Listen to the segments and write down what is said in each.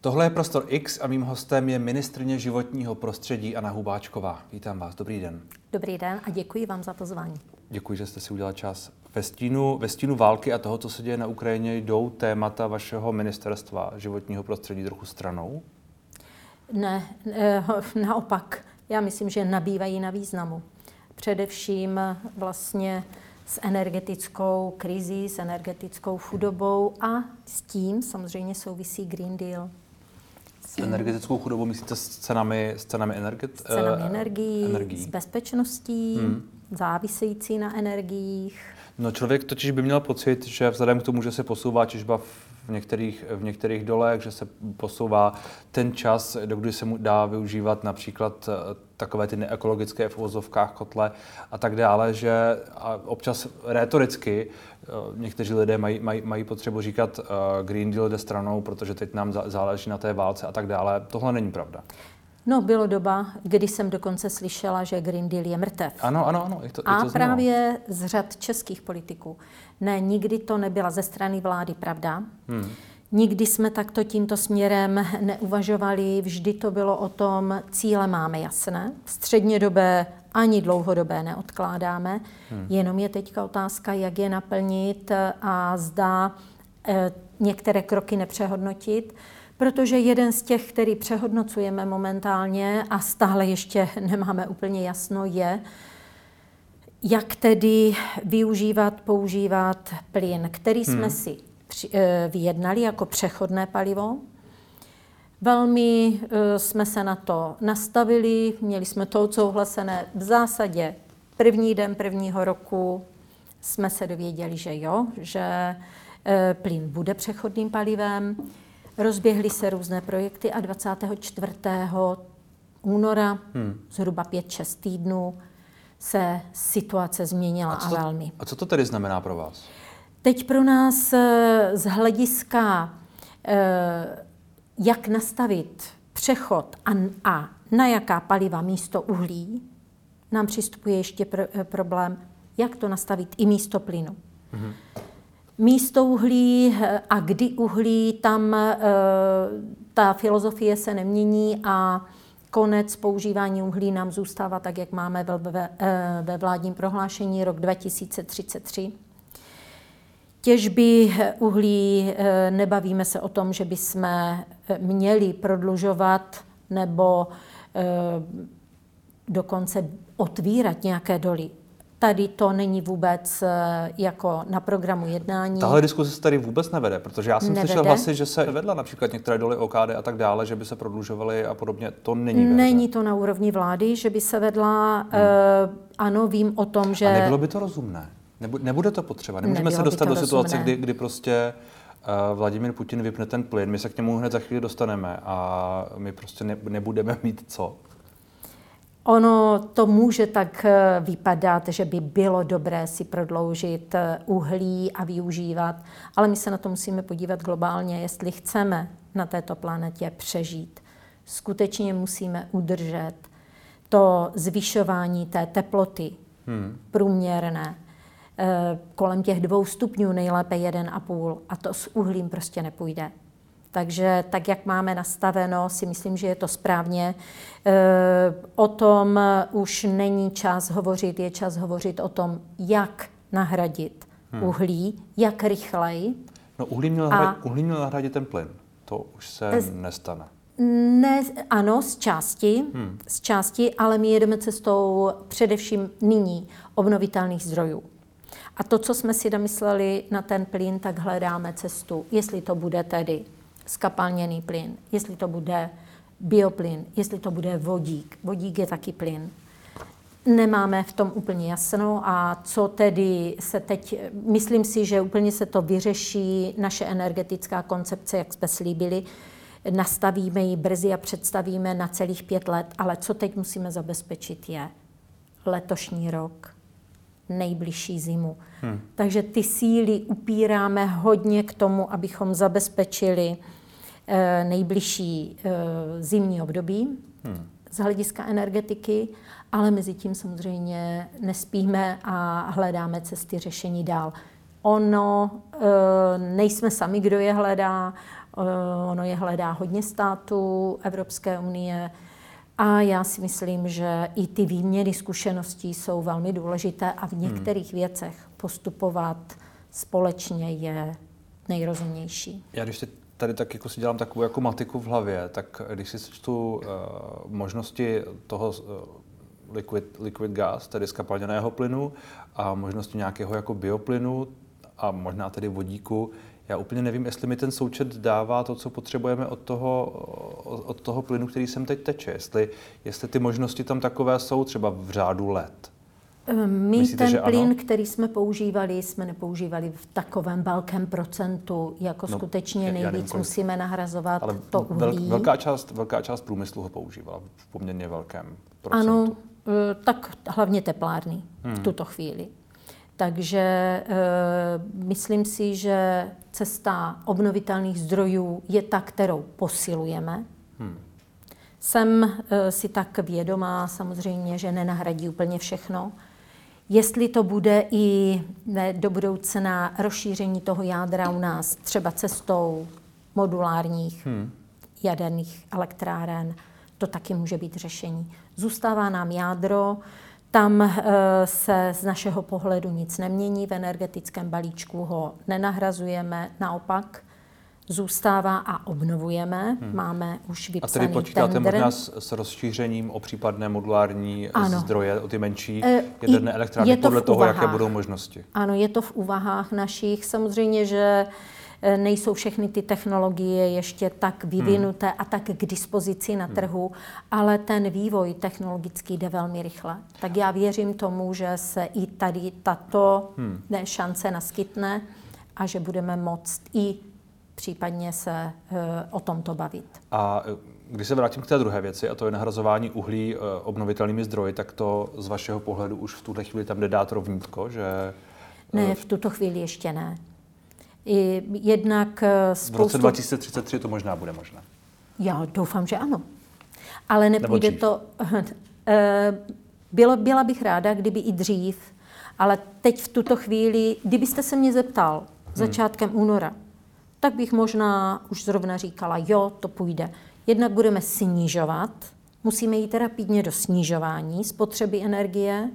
Tohle je Prostor X a mým hostem je ministrně životního prostředí Anna Hubáčková. Vítám vás, dobrý den. Dobrý den a děkuji vám za pozvání. Děkuji, že jste si udělal čas. Ve stínu, ve stínu války a toho, co se děje na Ukrajině, jdou témata vašeho ministerstva životního prostředí trochu stranou? Ne, naopak. Já myslím, že nabývají na významu. Především vlastně s energetickou krizí, s energetickou chudobou a s tím samozřejmě souvisí Green Deal. S energetickou chudobou myslíte s cenami, s cenami, energet, s cenami uh, energií, energií, s bezpečností, hmm. závisející na energiích. No člověk totiž by měl pocit, že vzhledem k tomu, že se posouvá těžba v některých, v některých dolech, že se posouvá ten čas, do kdy se mu dá využívat například eh, takové ty neekologické v uvozovkách kotle a tak dále, že a občas rétoricky eh, někteří lidé mají, mají, mají potřebu říkat uh, Green Deal jde stranou, protože teď nám záleží na té válce a tak dále. Tohle není pravda. No, bylo doba, kdy jsem dokonce slyšela, že Green Deal je mrtev. Ano, ano, ano. Je to, a je to právě z řad českých politiků. Ne, nikdy to nebyla ze strany vlády pravda. Hmm. Nikdy jsme takto tímto směrem neuvažovali, vždy to bylo o tom, cíle máme jasné, střednědobé ani dlouhodobé neodkládáme, hmm. jenom je teďka otázka, jak je naplnit a zda e, některé kroky nepřehodnotit protože jeden z těch, který přehodnocujeme momentálně a stále ještě nemáme úplně jasno, je, jak tedy využívat, používat plyn, který jsme hmm. si eh, vyjednali jako přechodné palivo. Velmi eh, jsme se na to nastavili, měli jsme to odsouhlasené v zásadě první den prvního roku jsme se dověděli, že jo, že eh, plyn bude přechodným palivem. Rozběhly se různé projekty a 24. února, hmm. zhruba 5-6 týdnů, se situace změnila a, a velmi. A co to tedy znamená pro vás? Teď pro nás eh, z hlediska, eh, jak nastavit přechod a, a na jaká paliva místo uhlí, nám přistupuje ještě pr- eh, problém, jak to nastavit i místo plynu. Mm-hmm místo uhlí eh, a kdy uhlí, tam eh, ta filozofie se nemění a konec používání uhlí nám zůstává tak, jak máme ve, eh, ve vládním prohlášení rok 2033. Těžby uhlí nebavíme se o tom, že bychom měli prodlužovat nebo dokonce otvírat nějaké doly. Tady to není vůbec eh, jako na programu jednání. Tahle diskuse se tady vůbec nevede, protože já jsem nevede. slyšel hlasy, že se vedla například některé doly OKD a tak dále, že by se prodlužovaly a podobně. To není vedle. Není to na úrovni vlády, že by se vedla. Hmm. Uh, ano, vím o tom, že... A nebylo by to rozumné? Nebude to potřeba? Nemůžeme se dostat do situace, kdy, kdy prostě uh, Vladimír Putin vypne ten plyn, my se k němu hned za chvíli dostaneme a my prostě ne, nebudeme mít co. Ono to může tak eh, vypadat, že by bylo dobré si prodloužit eh, uhlí a využívat, ale my se na to musíme podívat globálně, jestli chceme na této planetě přežít. Skutečně musíme udržet to zvyšování té teploty hmm. průměrné eh, kolem těch dvou stupňů, nejlépe jeden a půl. A to s uhlím prostě nepůjde. Takže tak, jak máme nastaveno, si myslím, že je to správně. E, o tom už není čas hovořit, je čas hovořit o tom, jak nahradit hmm. uhlí, jak rychleji. No uhlí měl, nahradit, a, uhlí měl nahradit ten plyn. To už se z, nestane. Ne, ano, z části, hmm. z části, ale my jedeme cestou především nyní obnovitelných zdrojů. A to, co jsme si domysleli na ten plyn, tak hledáme cestu, jestli to bude tedy skapalněný plyn, jestli to bude bioplyn, jestli to bude vodík. Vodík je taky plyn. Nemáme v tom úplně jasno a co tedy se teď, myslím si, že úplně se to vyřeší naše energetická koncepce, jak jsme slíbili, nastavíme ji brzy a představíme na celých pět let, ale co teď musíme zabezpečit je letošní rok, nejbližší zimu. Hmm. Takže ty síly upíráme hodně k tomu, abychom zabezpečili Eh, nejbližší eh, zimní období hmm. z hlediska energetiky, ale mezi tím samozřejmě nespíme a hledáme cesty řešení dál. Ono, eh, nejsme sami, kdo je hledá, Ono je hledá hodně států Evropské unie a já si myslím, že i ty výměny zkušeností jsou velmi důležité a v hmm. některých hmm. věcech postupovat společně je nejrozumnější. Já když tady tak jako si dělám takovou jako matiku v hlavě, tak když si čtu uh, možnosti toho uh, liquid, liquid gas, tedy skapalněného plynu a možnosti nějakého jako bioplynu a možná tedy vodíku, já úplně nevím, jestli mi ten součet dává to, co potřebujeme od toho, od toho plynu, který sem teď teče. Jestli, jestli ty možnosti tam takové jsou třeba v řádu let. Ehm, my Myslíte, ten plyn, ano? který jsme používali, jsme nepoužívali v takovém velkém procentu, jako no, skutečně nejvíc nevím, musíme nahrazovat ale to uhlí. Velká část, velká část průmyslu ho používala v poměrně velkém procentu. Ano, eh, tak hlavně teplárny hmm. v tuto chvíli. Takže e, myslím si, že cesta obnovitelných zdrojů je ta, kterou posilujeme. Hmm. Jsem e, si tak vědomá samozřejmě, že nenahradí úplně všechno. Jestli to bude i ne, do budoucna rozšíření toho jádra u nás, třeba cestou modulárních hmm. jaderných elektráren, to taky může být řešení. Zůstává nám jádro, tam eh, se z našeho pohledu nic nemění, v energetickém balíčku ho nenahrazujeme, naopak zůstává a obnovujeme. Hmm. Máme už vypsaný A tedy počítáte tender. možná s, s rozšířením o případné modulární ano. zdroje, o ty menší e, jaderné elektrárny podle toho, jaké budou možnosti? Ano, je to v úvahách našich. Samozřejmě, že nejsou všechny ty technologie ještě tak vyvinuté hmm. a tak k dispozici na hmm. trhu, ale ten vývoj technologický jde velmi rychle. Tak já věřím tomu, že se i tady tato hmm. šance naskytne a že budeme moct i případně se uh, o tomto bavit. A eh, když se vrátím k té druhé věci, a to je nahrazování uhlí uh, obnovitelnými zdroji, tak to z vašeho pohledu už v tuhle chvíli tam jde dát rovnítko, že... Ne, v tuto chvíli ještě ne. I jednak spoustu... V roce 2033 to možná bude možné. Já doufám, že ano. Ale nepůjde to... Eh, bylo, byla bych ráda, kdyby i dřív, ale teď v tuto chvíli, kdybyste se mě zeptal hmm. začátkem hmm. února, tak bych možná už zrovna říkala, jo, to půjde. Jednak budeme snižovat, musíme jít rapidně do snižování spotřeby energie,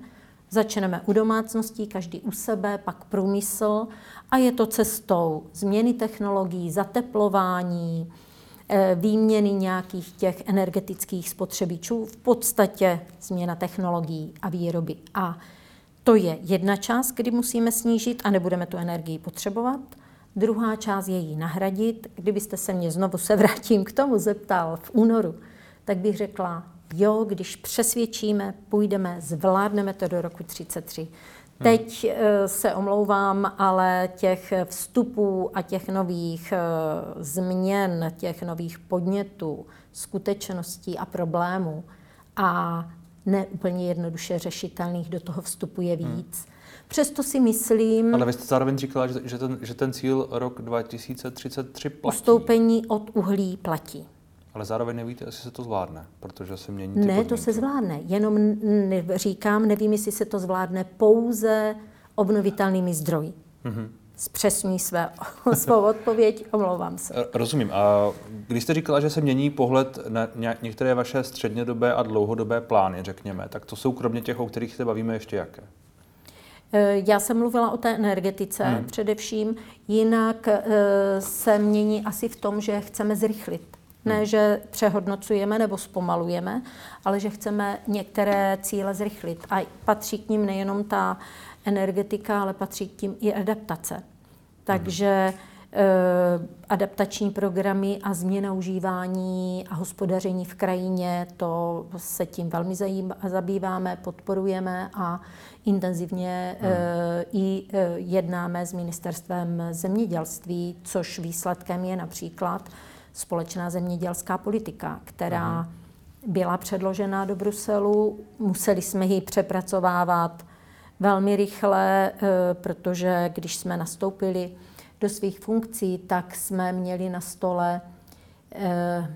Začneme u domácností, každý u sebe, pak průmysl a je to cestou změny technologií, zateplování, eh, výměny nějakých těch energetických spotřebičů, v podstatě změna technologií a výroby. A to je jedna část, kdy musíme snížit a nebudeme tu energii potřebovat. Druhá část je ji nahradit. Kdybyste se mě znovu se vrátím k tomu zeptal v únoru, tak bych řekla, jo, když přesvědčíme, půjdeme, zvládneme to do roku 33. Teď hmm. se omlouvám, ale těch vstupů a těch nových eh, změn, těch nových podnětů, skutečností a problémů a neúplně jednoduše řešitelných do toho vstupuje hmm. víc. Hmm. Přesto si myslím... Ale vy jste zároveň říkala, že, že, ten, že ten cíl rok 2033 platí. Ustoupení od uhlí platí. Ale zároveň nevíte, jestli se to zvládne, protože se mění ty Ne, podmínky. to se zvládne. Jenom ne, říkám, nevím, jestli se to zvládne pouze obnovitelnými zdroji. Mm-hmm. Zpřesňuji své, svou odpověď, omlouvám se. Rozumím. A když jste říkala, že se mění pohled na některé vaše střednědobé a dlouhodobé plány, řekněme, tak to jsou kromě těch, o kterých se bavíme, ještě jaké? E, já jsem mluvila o té energetice hmm. především, jinak e, se mění asi v tom, že chceme zrychlit ne, že přehodnocujeme nebo zpomalujeme, ale že chceme některé cíle zrychlit. A patří k ním nejenom ta energetika, ale patří k tím i adaptace. Takže eh, adaptační programy a změna užívání a hospodaření v krajině, to se tím velmi zabýváme, podporujeme a intenzivně hmm. i eh, jednáme s ministerstvem zemědělství, což výsledkem je například společná zemědělská politika, která Aha. byla předložena do Bruselu. Museli jsme ji přepracovávat velmi rychle, eh, protože když jsme nastoupili do svých funkcí, tak jsme měli na stole eh,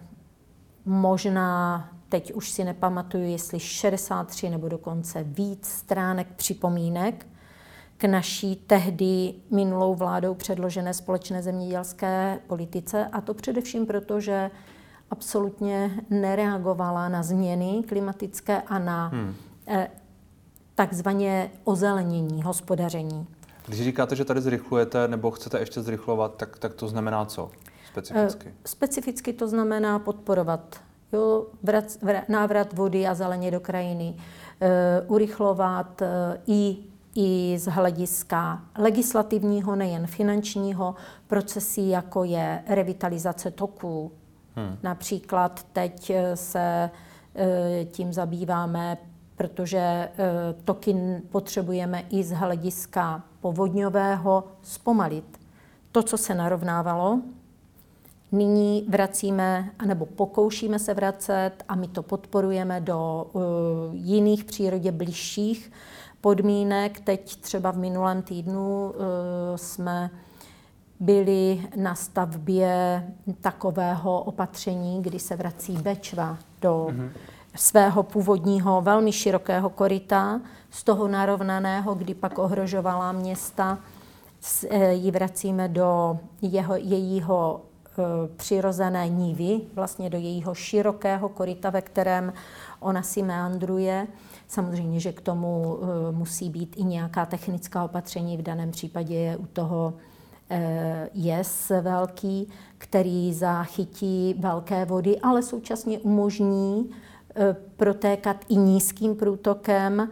možná, teď už si nepamatuju, jestli 63 nebo dokonce víc stránek připomínek, k naší tehdy minulou vládou předložené společné zemědělské politice. A to především proto, že absolutně nereagovala na změny klimatické a na hmm. eh, takzvaně ozelenění hospodaření. Když říkáte, že tady zrychlujete nebo chcete ještě zrychlovat, tak, tak to znamená co specificky? Eh, specificky to znamená podporovat jo, vrat, vrat, návrat vody a zeleně do krajiny, e, urychlovat i i z hlediska legislativního, nejen finančního, procesy, jako je revitalizace toků. Hmm. Například teď se tím zabýváme, protože toky potřebujeme i z hlediska povodňového zpomalit. To, co se narovnávalo, nyní vracíme, anebo pokoušíme se vracet a my to podporujeme do uh, jiných přírodě bližších podmínek. Teď třeba v minulém týdnu uh, jsme byli na stavbě takového opatření, kdy se vrací Bečva do mm-hmm. svého původního velmi širokého koryta, z toho narovnaného, kdy pak ohrožovala města, eh, ji vracíme do jeho, jejího Eh, přirozené nívy, vlastně do jejího širokého koryta, ve kterém ona si meandruje. Samozřejmě, že k tomu eh, musí být i nějaká technická opatření, v daném případě je u toho eh, jes velký, který zachytí velké vody, ale současně umožní protékat i nízkým průtokem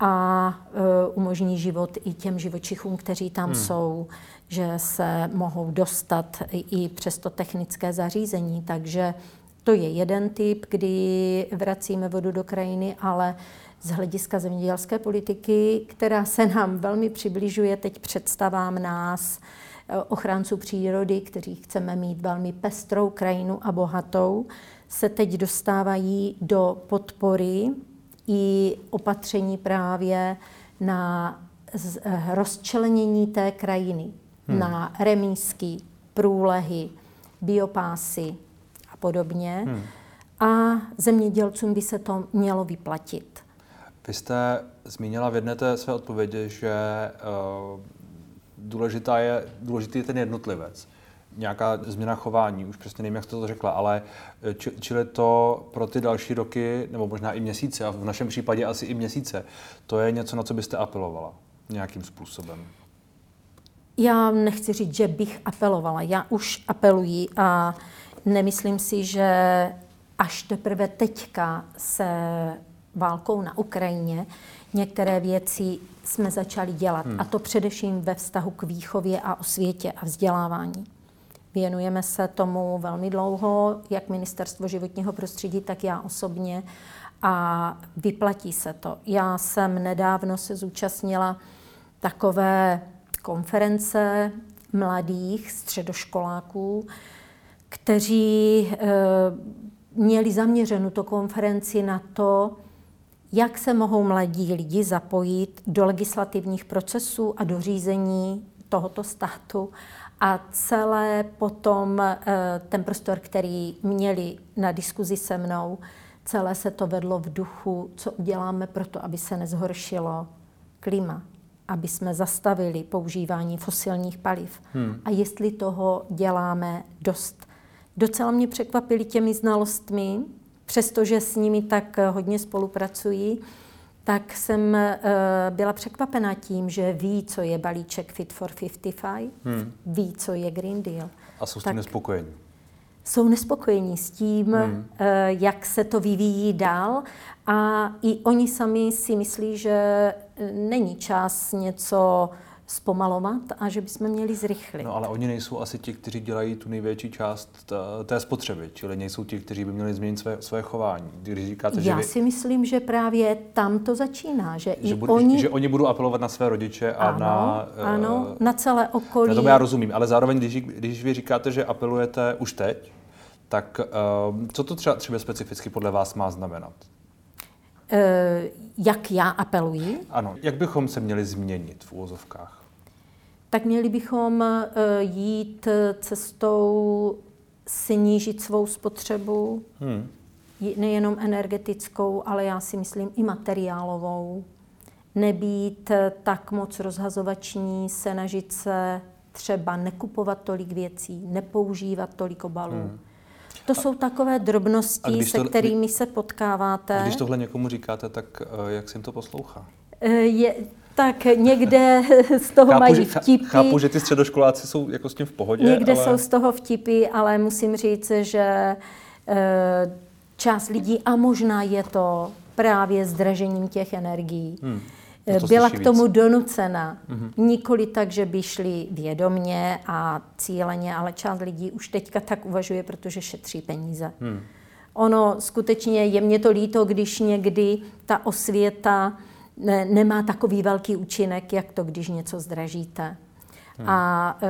a umožní život i těm živočichům, kteří tam hmm. jsou že se mohou dostat i přes to technické zařízení. Takže to je jeden typ, kdy vracíme vodu do krajiny, ale z hlediska zemědělské politiky, která se nám velmi přibližuje teď představám nás, eh, ochránců přírody, kteří chceme mít velmi pestrou krajinu a bohatou, se teď dostávají do podpory i opatření právě na eh, rozčlenění té krajiny hmm. na remísky, průlehy, biopásy a podobně. Hmm. A zemědělcům by se to mělo vyplatit. Vy jste zmínila v jedné té své odpovědi, že uh, důležitá je, důležitý je ten jednotlivec. Nějaká změna chování, už přesně nevím, jak jste to řekla, ale eh, či, čili to pro ty další roky, nebo možná i měsíce, a v našem případě asi i měsíce, to je něco, na co byste apelovala nějakým způsobem? Já nechci říct, že bych apelovala. Já už apeluji a nemyslím si, že až teprve teďka se válkou na Ukrajině některé věci jsme začali dělat. Hmm. A to především ve vztahu k výchově a osvětě a vzdělávání. Věnujeme se tomu velmi dlouho, jak Ministerstvo životního prostředí, tak já osobně. A vyplatí se to. Já jsem nedávno se zúčastnila takové konference mladých středoškoláků, kteří e, měli zaměřenou tu konferenci na to, jak se mohou mladí lidi zapojit do legislativních procesů a do řízení tohoto státu. A celé potom e, ten prostor, který měli na diskuzi se mnou, celé se to vedlo v duchu, co uděláme pro to, aby se nezhoršilo klima, aby jsme zastavili používání fosilních paliv. Hmm. A jestli toho děláme dost. Docela mě překvapili těmi znalostmi, přestože s nimi tak hodně spolupracují, tak jsem uh, byla překvapena tím, že ví, co je balíček Fit for 55, hmm. ví, co je Green Deal. A jsou s tím nespokojení? Jsou nespokojení s tím, hmm. uh, jak se to vyvíjí dál a i oni sami si myslí, že není čas něco zpomalovat a že bychom měli zrychlit. No ale oni nejsou asi ti, kteří dělají tu největší část té spotřeby, čili nejsou ti, kteří by měli změnit své, své chování. Když říkáte, Já že vy... si myslím, že právě tam to začíná, že, že i budu, oni... Že oni budou apelovat na své rodiče a ano, na... Ano, uh, na celé okolí. Na to já rozumím, ale zároveň, když, když vy říkáte, že apelujete už teď, tak uh, co to třeba, třeba specificky podle vás má znamenat? Eh, jak já apeluji. Ano, jak bychom se měli změnit v úvozovkách? Tak měli bychom eh, jít cestou snížit svou spotřebu, hmm. nejenom energetickou, ale já si myslím i materiálovou. nebýt eh, tak moc rozhazovační, snažit se třeba nekupovat tolik věcí, nepoužívat tolik obalů. Hmm. To jsou takové drobnosti, se to, kterými se potkáváte. A když tohle někomu říkáte, tak eh, jak se jim to poslouchá? Je, tak někde z toho chápu, mají vtipy. Chápu, že ty středoškoláci jsou jako s tím v pohodě. Někde ale... jsou z toho vtipy, ale musím říct, že část lidí, a možná je to právě zdražením těch energií, hmm. To byla k tomu víc. donucena. Mm-hmm. Nikoli tak, že by šli vědomně a cíleně, ale část lidí už teďka tak uvažuje, protože šetří peníze. Hmm. Ono skutečně je mě to líto, když někdy ta osvěta ne, nemá takový velký účinek, jak to, když něco zdražíte. Hmm. A e,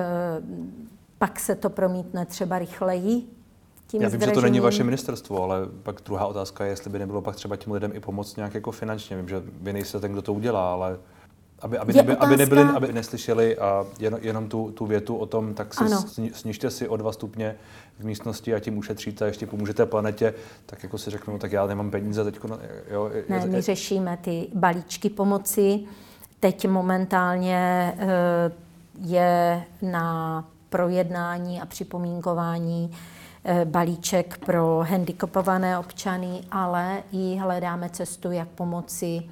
pak se to promítne třeba rychleji tím Já vím, zdražením. že to není vaše ministerstvo, ale pak druhá otázka je, jestli by nebylo pak třeba těm lidem i pomoct nějak jako finančně. Vím, že vy nejste ten, kdo to udělá, ale aby, aby, neby, aby, nebyli, aby neslyšeli a jen, jenom tu, tu větu o tom, tak si sni, snižte si o dva stupně v místnosti a tím ušetříte, ještě pomůžete planetě, tak jako si řeknu, tak já nemám peníze teď. Jo, ne, je, my řešíme ty balíčky pomoci. Teď momentálně eh, je na projednání a připomínkování Eh, balíček pro handicapované občany, ale i hledáme cestu, jak pomoci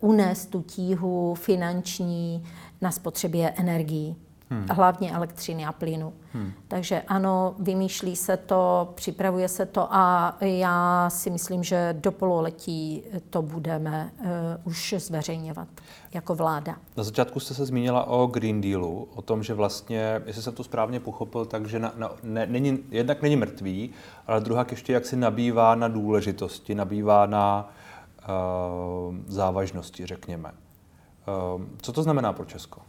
unést tu tíhu finanční na spotřebě energií hmm. hlavně elektřiny a plynu. Hmm. Takže ano, vymýšlí se to, připravuje se to a já si myslím, že do pololetí to budeme uh, už zveřejňovat jako vláda. Na začátku jste se zmínila o Green Dealu, o tom, že vlastně, jestli jsem to správně pochopil, takže na, na, ne, není, jednak není mrtvý, ale druhá ještě jak si nabývá na důležitosti, nabývá na uh, závažnosti, řekněme. Uh, co to znamená pro Česko?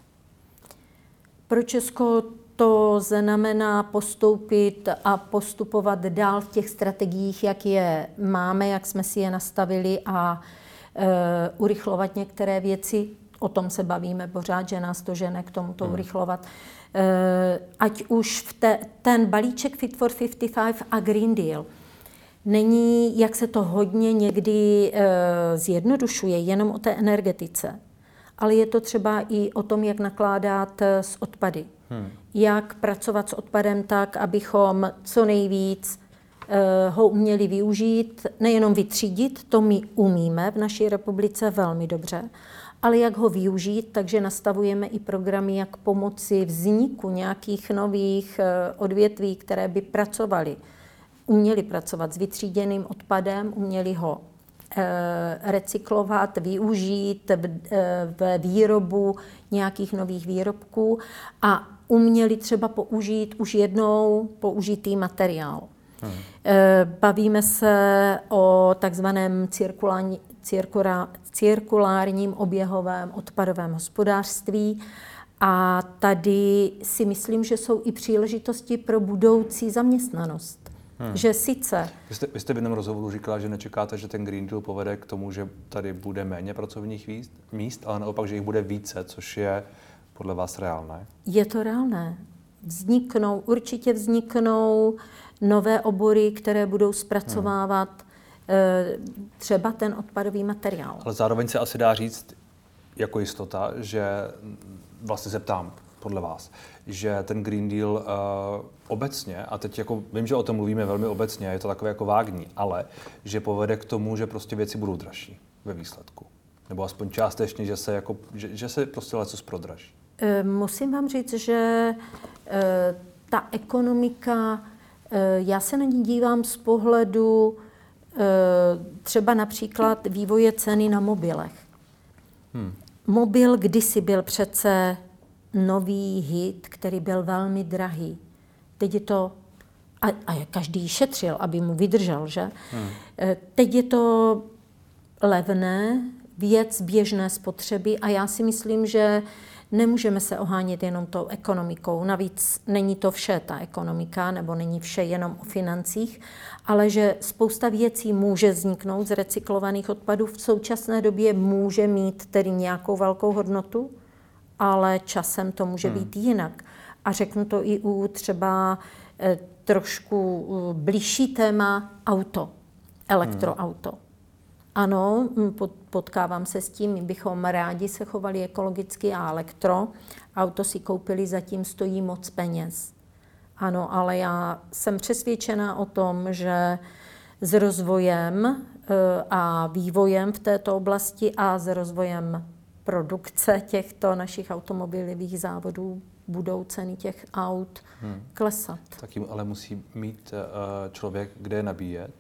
Pro Česko to znamená postoupit a postupovat dál v těch strategiích, jak je máme, jak jsme si je nastavili a e, urychlovat některé věci. O tom se bavíme pořád, že nás to žene k tomuto hmm. urychlovat. E, ať už v te, ten balíček Fit for 55 a Green Deal není, jak se to hodně někdy e, zjednodušuje, jenom o té energetice ale je to třeba i o tom, jak nakládat eh, s odpady. Hmm. Jak pracovat s odpadem tak, abychom co nejvíc uh, ho uměli využít, nejenom vytřídit, to my umíme v naší republice velmi dobře, ale jak ho využít, takže nastavujeme i programy, jak pomoci vzniku nějakých nových odvětví, které by pracovaly, uměli pracovat s vytříděným odpadem, uměli ho Eh, recyklovat, využít eh, v výrobu nějakých nových výrobků a uměli třeba použít už jednou použitý materiál. Hmm. Eh, bavíme se o takzvaném cirkulární, cirkula, cirkulárním oběhovém odpadovém hospodářství. A tady si myslím, že jsou i příležitosti pro budoucí zaměstnanost. Hmm. Že sice... Vy jste, vy jste v jednom rozhovoru říkala, že nečekáte, že ten Green Deal povede k tomu, že tady bude méně pracovních míst, míst ale naopak, že jich bude více, což je podle vás reálné? Je to reálné. Vzniknou, určitě vzniknou nové obory, které budou zpracovávat hmm. třeba ten odpadový materiál. Ale zároveň se asi dá říct jako jistota, že vlastně se ptám, podle vás, že ten Green Deal uh, obecně, a teď jako vím, že o tom mluvíme velmi obecně, je to takové jako vágní, ale že povede k tomu, že prostě věci budou dražší ve výsledku. Nebo aspoň částečně, že se, jako, že, že se prostě leco prodraží. Eh, musím vám říct, že e, ta ekonomika, e, já se na ní dívám z pohledu třeba například vývoje ceny na mobilech. Hmm. Mobil kdysi byl přece nový hit, který byl velmi drahý. Teď je to, a, a každý šetřil, aby mu vydržel, že? Hmm. Teď je to levné, věc běžné spotřeby a já si myslím, že nemůžeme se ohánět jenom tou ekonomikou. Navíc není to vše ta ekonomika, nebo není vše jenom o financích, ale že spousta věcí může vzniknout z recyklovaných odpadů. V současné době může mít tedy nějakou velkou hodnotu, ale časem to může hmm. být jinak. A řeknu to i u třeba eh, trošku blížší téma auto, elektroauto. Hmm. Ano, potkávám se s tím, my bychom rádi se chovali ekologicky a elektro. Auto si koupili, zatím stojí moc peněz. Ano, ale já jsem přesvědčena o tom, že s rozvojem e, a vývojem v této oblasti a s rozvojem produkce těchto našich automobilových závodů budou ceny těch aut hmm. klesat. Taky ale musí mít e, člověk, kde je nabíjet.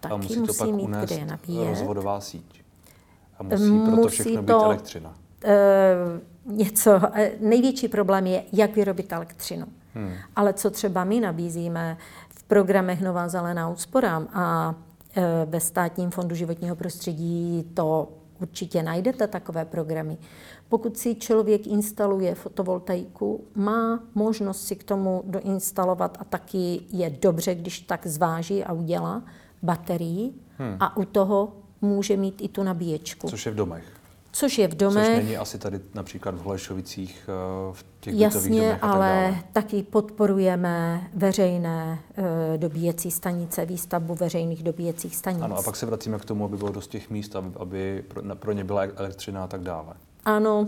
Taky a musí, musí to pak mít unést kde je nabíjet. rozvodová síť. A musí, musí proto všechno to, být elektřina. Uh, něco, největší problém je, jak vyrobit elektřinu. Hmm. Ale co třeba my nabízíme v programech Nová zelená úsporám a ve státním fondu životního prostředí to určitě najdete takové programy. Pokud si člověk instaluje fotovoltaiku, má možnost si k tomu doinstalovat a taky je dobře, když tak zváží a udělá baterii hmm. a u toho může mít i tu nabíječku. Což je v domech což je v domech. Což není asi tady například v Holešovicích, eh, v těch Jasně, domech ale dále. taky podporujeme veřejné e, dobíjecí stanice, výstavbu veřejných dobíjecích stanic. Ano, a pak se vracíme k tomu, aby bylo dost těch míst, aby, aby pro, pro ně byla elektřina a tak dále. Ano.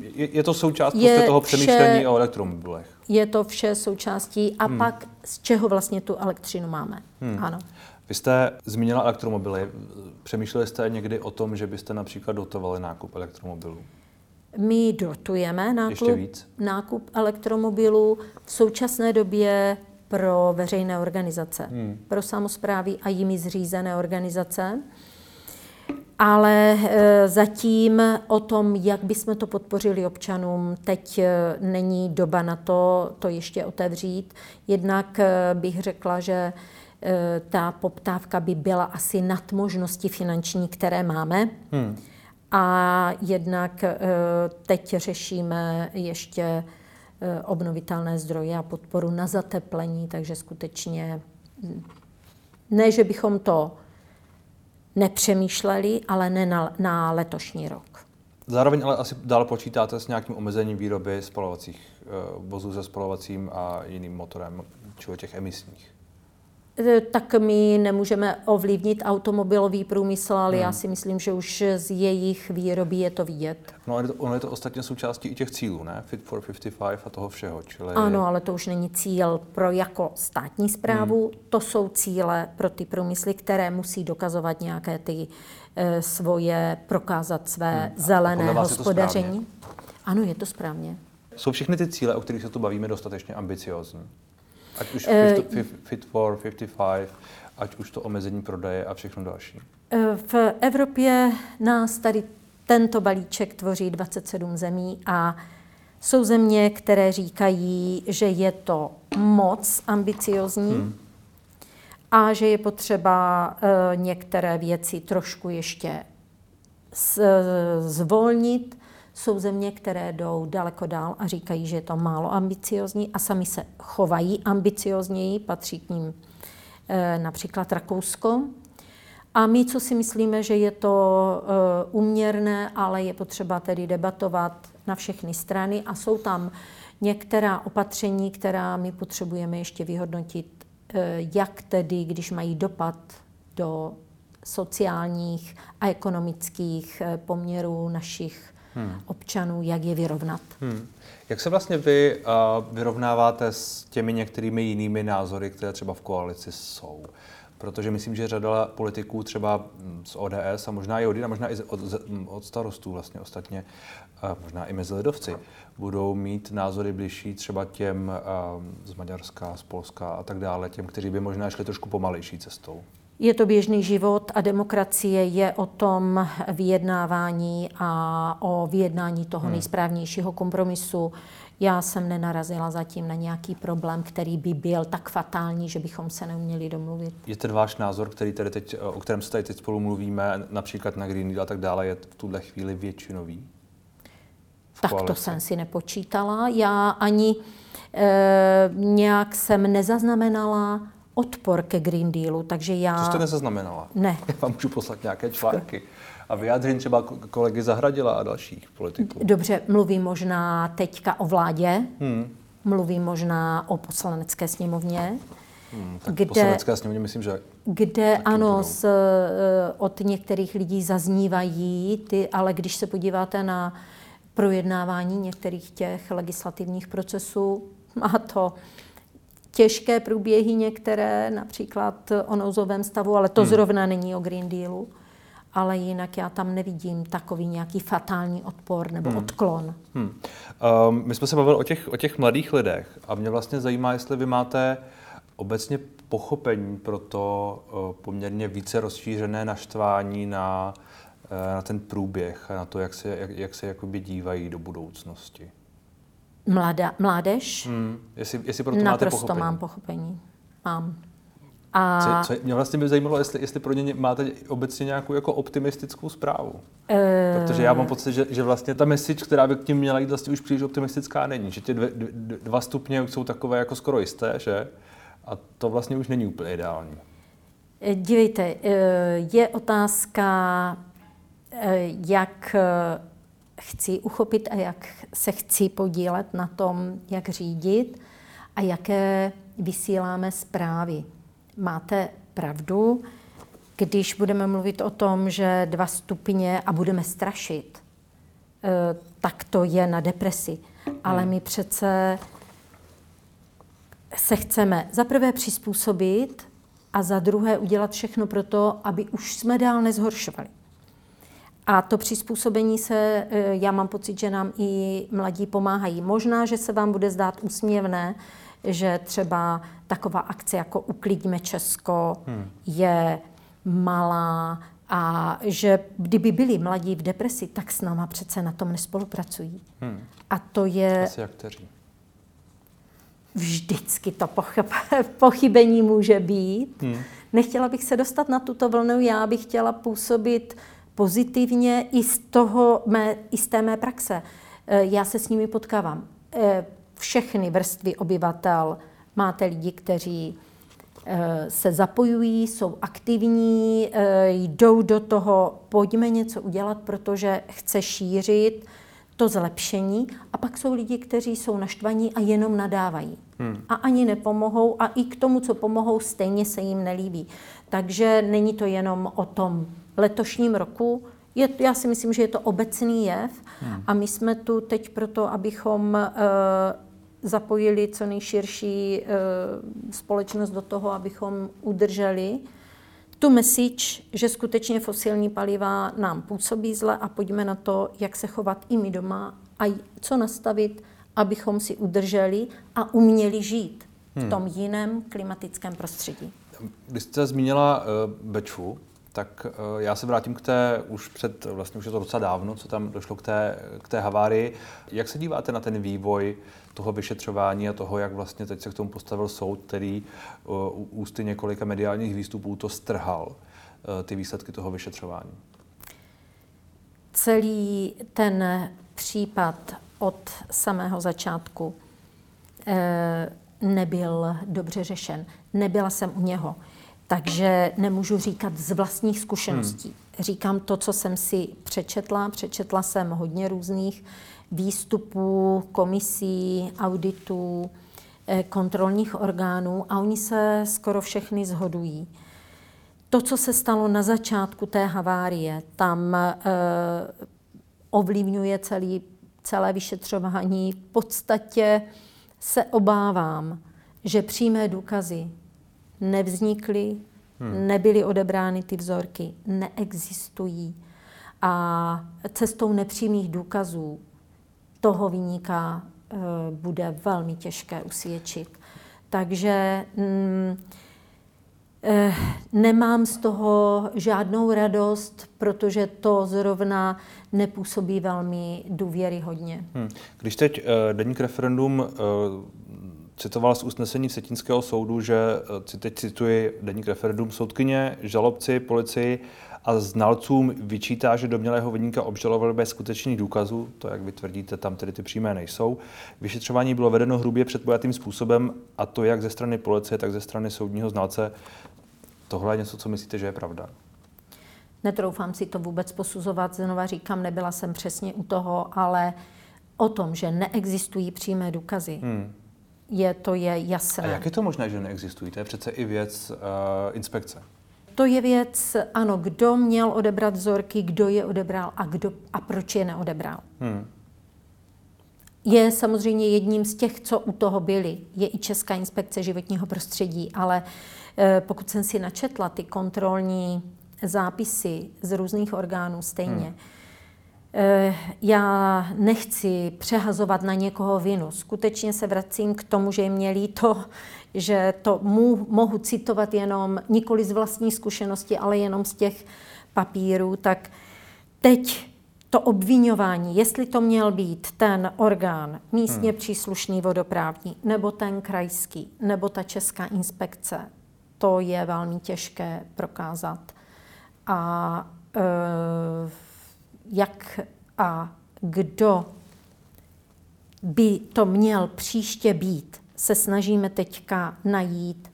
Je, je to součást je prostě toho přemýšlení vše, o elektromobilech. Je to vše součástí. A hmm. pak z čeho vlastně tu elektřinu máme? Hmm. Ano. Vy jste zmínila elektromobily. Přemýšleli jste někdy o tom, že byste například dotovali nákup elektromobilů? My dotujeme nákup, nákup elektromobilů v současné době pro veřejné organizace, hmm. pro samozprávy a jimi zřízené organizace. Ale e, zatím o tom, jak bychom to podpořili občanům, teď e, není doba na to, to ještě otevřít. Jednak e, bych řekla, že ta poptávka by byla asi nad možnosti finanční, které máme. Hmm. A jednak eh, teď řešíme ještě eh, obnovitelné zdroje a podporu na zateplení, takže skutečně hm, ne, že bychom to nepřemýšleli, ale ne na, na letošní rok. Zároveň ale asi dál počítáte s nějakým omezením výroby spalovacích vozů se spalovacím a jiným motorem, či těch emisních. Eh, tak my nemůžeme ovlivnit automobilový průmysl, ale hmm. já si myslím, že už z jejich výroby je to vidět. No ale ono je to ostatně součástí i těch cílů, ne? Fit for 55 a toho všeho. Čili... Ano, ale to už není cíl pro jako státní zprávu, hmm. to jsou cíle pro ty průmysly, které musí dokazovat nějaké ty e, svoje, prokázat své hmm. zelené hospodaření. Ano, je to správně. Jsou všechny ty cíle, o kterých se tu bavíme, dostatečně ambiciozní? Ať už uh, Fit for 55, ať už to omezení prodeje a všechno další. Eh, v Evropě nás tady tento balíček tvoří 27 zemí a jsou země, které říkají, že je to moc ambiciozní hmm. a že je potřeba uh, některé věci trošku ještě zvolnit jsou země, které jdou daleko dál a říkají, že je to málo ambiciozní a sami se chovají ambiciozněji, patří k ním e, například Rakousko. A my, co si myslíme, že je to uměrné, ale je potřeba tedy debatovat na všechny strany a jsou tam některá opatření, která my potřebujeme ještě vyhodnotit, e, jak tedy, když mají dopad do sociálních a ekonomických poměrů našich hmm. občanů, jak je vyrovnat. Hmm. Jak se vlastně vy uh, vyrovnáváte s těmi některými jinými názory, které třeba v koalici jsou? Protože myslím, že řada politiků třeba hm, z ODS a možná i od a možná i od, od starostů vlastně ostatně, uh, možná i mezi lidovci, budou mít názory blížší třeba těm uh, z Maďarska, z Polska a tak dále, těm, kteří by možná šli trošku pomalejší cestou. Je to běžný život a demokracie je o tom vyjednávání a o vyjednání toho hmm. nejsprávnějšího kompromisu. Já jsem nenarazila zatím na nějaký problém, který by byl tak fatální, že bychom se neuměli domluvit. Je ten váš názor, který tady teď, o kterém se tady teď spolu mluvíme, například na Green Deal a tak dále, je v tuhle chvíli většinový? Tak to jsem si nepočítala. Já ani e, nějak jsem nezaznamenala odpor ke Green Dealu, takže já... To jste nezaznamenala? Ne. Já vám můžu poslat nějaké články a vyjádření třeba kolegy Zahradila a dalších politiků. Dobře, mluvím možná teďka o vládě, hmm. mluvím možná o poslanecké sněmovně, Hmm, tak kde, poslanecké sněmovně myslím, že kde ano, z, eh, od některých lidí zaznívají, ty, ale když se podíváte na projednávání některých těch legislativních procesů, má to těžké průběhy některé, například o nouzovém stavu, ale to hmm. zrovna není o Green Dealu. Ale jinak já tam nevidím takový nějaký fatální odpor nebo hmm. odklon. Hmm. Um, my jsme se bavili o těch, o těch mladých lidech a mě vlastně zajímá, jestli vy máte obecně pochopení pro to uh, poměrně více rozšířené naštvání na, uh, na ten průběh a na to, jak se, jak, jak se jakoby dívají do budoucnosti. Mladá, mládež? Hmm. Jestli, jestli pro to Naprosto máte pochopení. mám pochopení. Mám. A... Co, co, mě vlastně by zajímalo, jestli, jestli pro ně máte obecně nějakou jako optimistickou zprávu. E... Protože já mám pocit, že, že vlastně ta message, která by k tím měla jít, vlastně už příliš optimistická není. Že ty dvě, dva stupně už jsou takové jako skoro jisté, že? A to vlastně už není úplně ideální. Eh, dívejte, eh, je otázka, jak chci uchopit a jak se chci podílet na tom, jak řídit a jaké vysíláme zprávy. Máte pravdu, když budeme mluvit o tom, že dva stupně a budeme strašit, eh, tak to je na depresi. Ale hmm. my přece se chceme za prvé přizpůsobit a za druhé udělat všechno pro to, aby už jsme dál nezhoršovali. A to přizpůsobení se, e, já mám pocit, že nám i mladí pomáhají. Možná, že se vám bude zdát úsměvné, že třeba taková akce jako Uklidíme Česko hmm. je malá a že kdyby byli mladí v depresi, tak s náma přece na tom nespolupracují. Hmm. A to je... Asi akteří. Vždycky to pochybení může být. Hmm. Nechtěla bych se dostat na tuto vlnu, já bych chtěla působit pozitivně i z, toho mé, i z té mé praxe. E, já se s nimi potkávám. E, všechny vrstvy obyvatel máte lidi, kteří e, se zapojují, jsou aktivní, jdou do toho, pojďme něco udělat, protože chce šířit to zlepšení. A pak jsou lidi, kteří jsou naštvaní a jenom nadávají. Hmm. A ani nepomohou a i k tomu, co pomohou, stejně se jim nelíbí. Takže není to jenom o tom letošním roku. Je, já si myslím, že je to obecný jev hmm. a my jsme tu teď proto, abychom uh, zapojili co nejširší uh, společnost do toho, abychom udrželi tu message, že skutečně fosilní paliva nám působí zle a pojďme na to, jak se chovat i my doma a co nastavit, abychom si udrželi a uměli žít hmm. v tom jiném klimatickém prostředí. Když jste zmínila uh, Bečvu, tak uh, já se vrátím k té, už před, vlastně už je to docela dávno, co tam došlo k té, k té havárii. Jak se díváte na ten vývoj toho vyšetřování a toho, jak vlastně teď se k tomu postavil soud, který uh, ústy několika mediálních výstupů to strhal, uh, ty výsledky toho vyšetřování? Celý ten případ od samého začátku nebyl dobře řešen. Nebyla jsem u něho. Takže nemůžu říkat z vlastních zkušeností. Hmm. Říkám to, co jsem si přečetla. Přečetla jsem hodně různých výstupů, komisí, auditů, eh, kontrolních orgánů a oni se skoro všechny zhodují. To, co se stalo na začátku té havárie, tam eh, ovlivňuje celý, celé vyšetřování. V podstatě se obávám, že přímé důkazy nevznikly, hmm. nebyly odebrány ty vzorky, neexistují. A cestou nepřímých důkazů toho vyníka e, bude velmi těžké usvědčit. Takže mm, e, nemám z toho žádnou radost, protože to zrovna nepůsobí velmi důvěryhodně. Hmm. Když teď e, deník referendum citoval z usnesení Vsetínského soudu, že, eh, teď cituji deník referendum, soudkyně, žalobci, policii a znalcům vyčítá, že domělého vyníka obžalovali bez skutečných důkazů, to, jak vy tvrdíte, tam tedy ty přímé nejsou. Vyšetřování bylo vedeno hrubě předpojatým způsobem, a to jak ze strany policie, tak ze strany soudního znalce. Tohle je něco, co myslíte, že je pravda? Netroufám si to vůbec posuzovat, znova říkám, nebyla jsem přesně u toho, ale o tom, že neexistují přímé důkazy, hmm Je, to je jasné. A jak je to možné, že neexistují? To je přece i věc uh, inspekce. To je věc, ano, kdo měl odebrat vzorky, kdo je odebral a, kdo, a proč je neodebral. Hmm. Je samozřejmě jedním z těch, co u toho byli. Je i Česká inspekce životního prostředí, ale eh, pokud jsem si načetla ty kontrolní zápisy z různých orgánů stejně, hmm. Eh, já nechci přehazovat na někoho vinu. Skutečně se vracím k tomu, že jim měli to, že to mu, mohu citovat jenom nikoli z vlastní zkušenosti, ale jenom z těch papírů, tak teď to obvinování, jestli to měl být ten orgán místně hmm. příslušný vodoprávní, nebo ten krajský, nebo ta česká inspekce, to je velmi těžké prokázat. A e, jak a kdo by to měl příště být, se snažíme teďka najít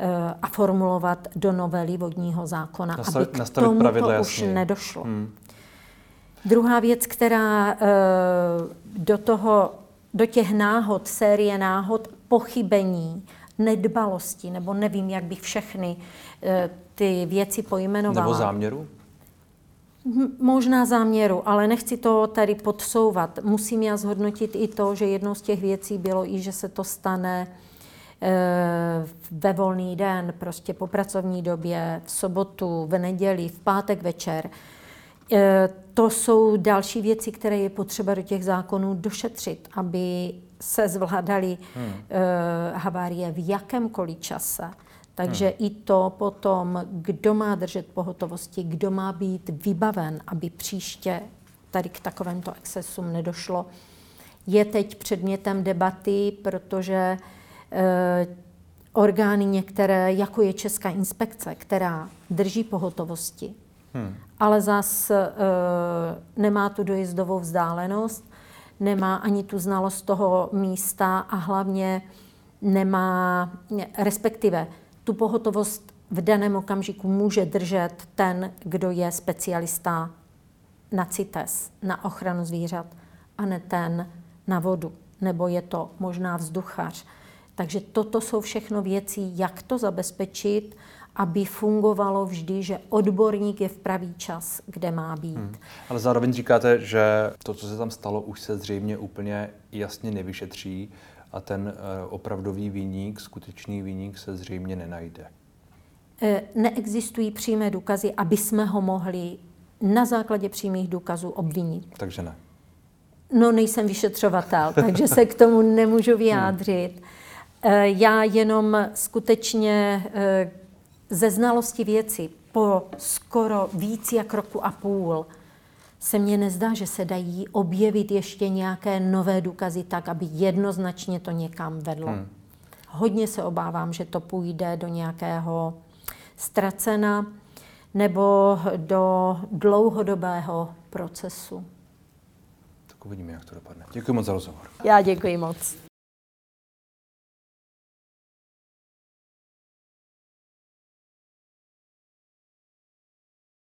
uh, a formulovat do novely vodního zákona, Nastav, aby k tomu to už nedošlo. Hmm. Druhá věc, která uh, do toho, do těch náhod, série náhod, pochybení, nedbalosti, nebo nevím, jak bych všechny uh, ty věci pojmenovala. Nebo záměru? Možná záměru, ale nechci to tady podsouvat. Musím já zhodnotit i to, že jednou z těch věcí bylo i, že se to stane eh, ve volný den, prostě po pracovní době, v sobotu, v neděli, v pátek večer. Eh, to jsou další věci, které je potřeba do těch zákonů došetřit, aby se zvládaly hmm. Eh, havárie v jakémkoliv čase. Takže hmm. i to potom, kdo má držet pohotovosti, kdo má být vybaven, aby příště tady k takovémto excesům nedošlo, je teď předmětem debaty, protože e, orgány některé, jako je Česká inspekce, která drží pohotovosti, hmm. ale zas e, nemá tu dojezdovou vzdálenost, nemá ani tu znalost toho místa a hlavně nemá, respektive tu pohotovost v daném okamžiku může držet ten, kdo je specialista na CITES, na ochranu zvířat, a ne ten na vodu, nebo je to možná vzduchař. Takže toto jsou všechno věci, jak to zabezpečit, aby fungovalo vždy, že odborník je v pravý čas, kde má být. Hmm. Ale zároveň říkáte, že to, co se tam stalo, už se zřejmě úplně jasně nevyšetří a ten eh, opravdový výnik, skutečný výnik se zřejmě nenajde. Eh, neexistují přímé důkazy, aby jsme ho mohli na základě přímých důkazů obvinit. Takže ne. No, nejsem vyšetřovatel, takže se k tomu nemůžu hmm. vyjádřit. Eh, já jenom skutečně ze znalosti věci po skoro víc jak roku a půl se mně nezdá, že se dají objevit ještě nějaké nové důkazy tak, aby jednoznačně to někam vedlo. Hmm. Hodně se obávám, že to půjde do nějakého ztracena nebo do dlouhodobého procesu. Tak uvidíme, jak to dopadne. Děkuji moc za rozhovor. Já děkuji moc.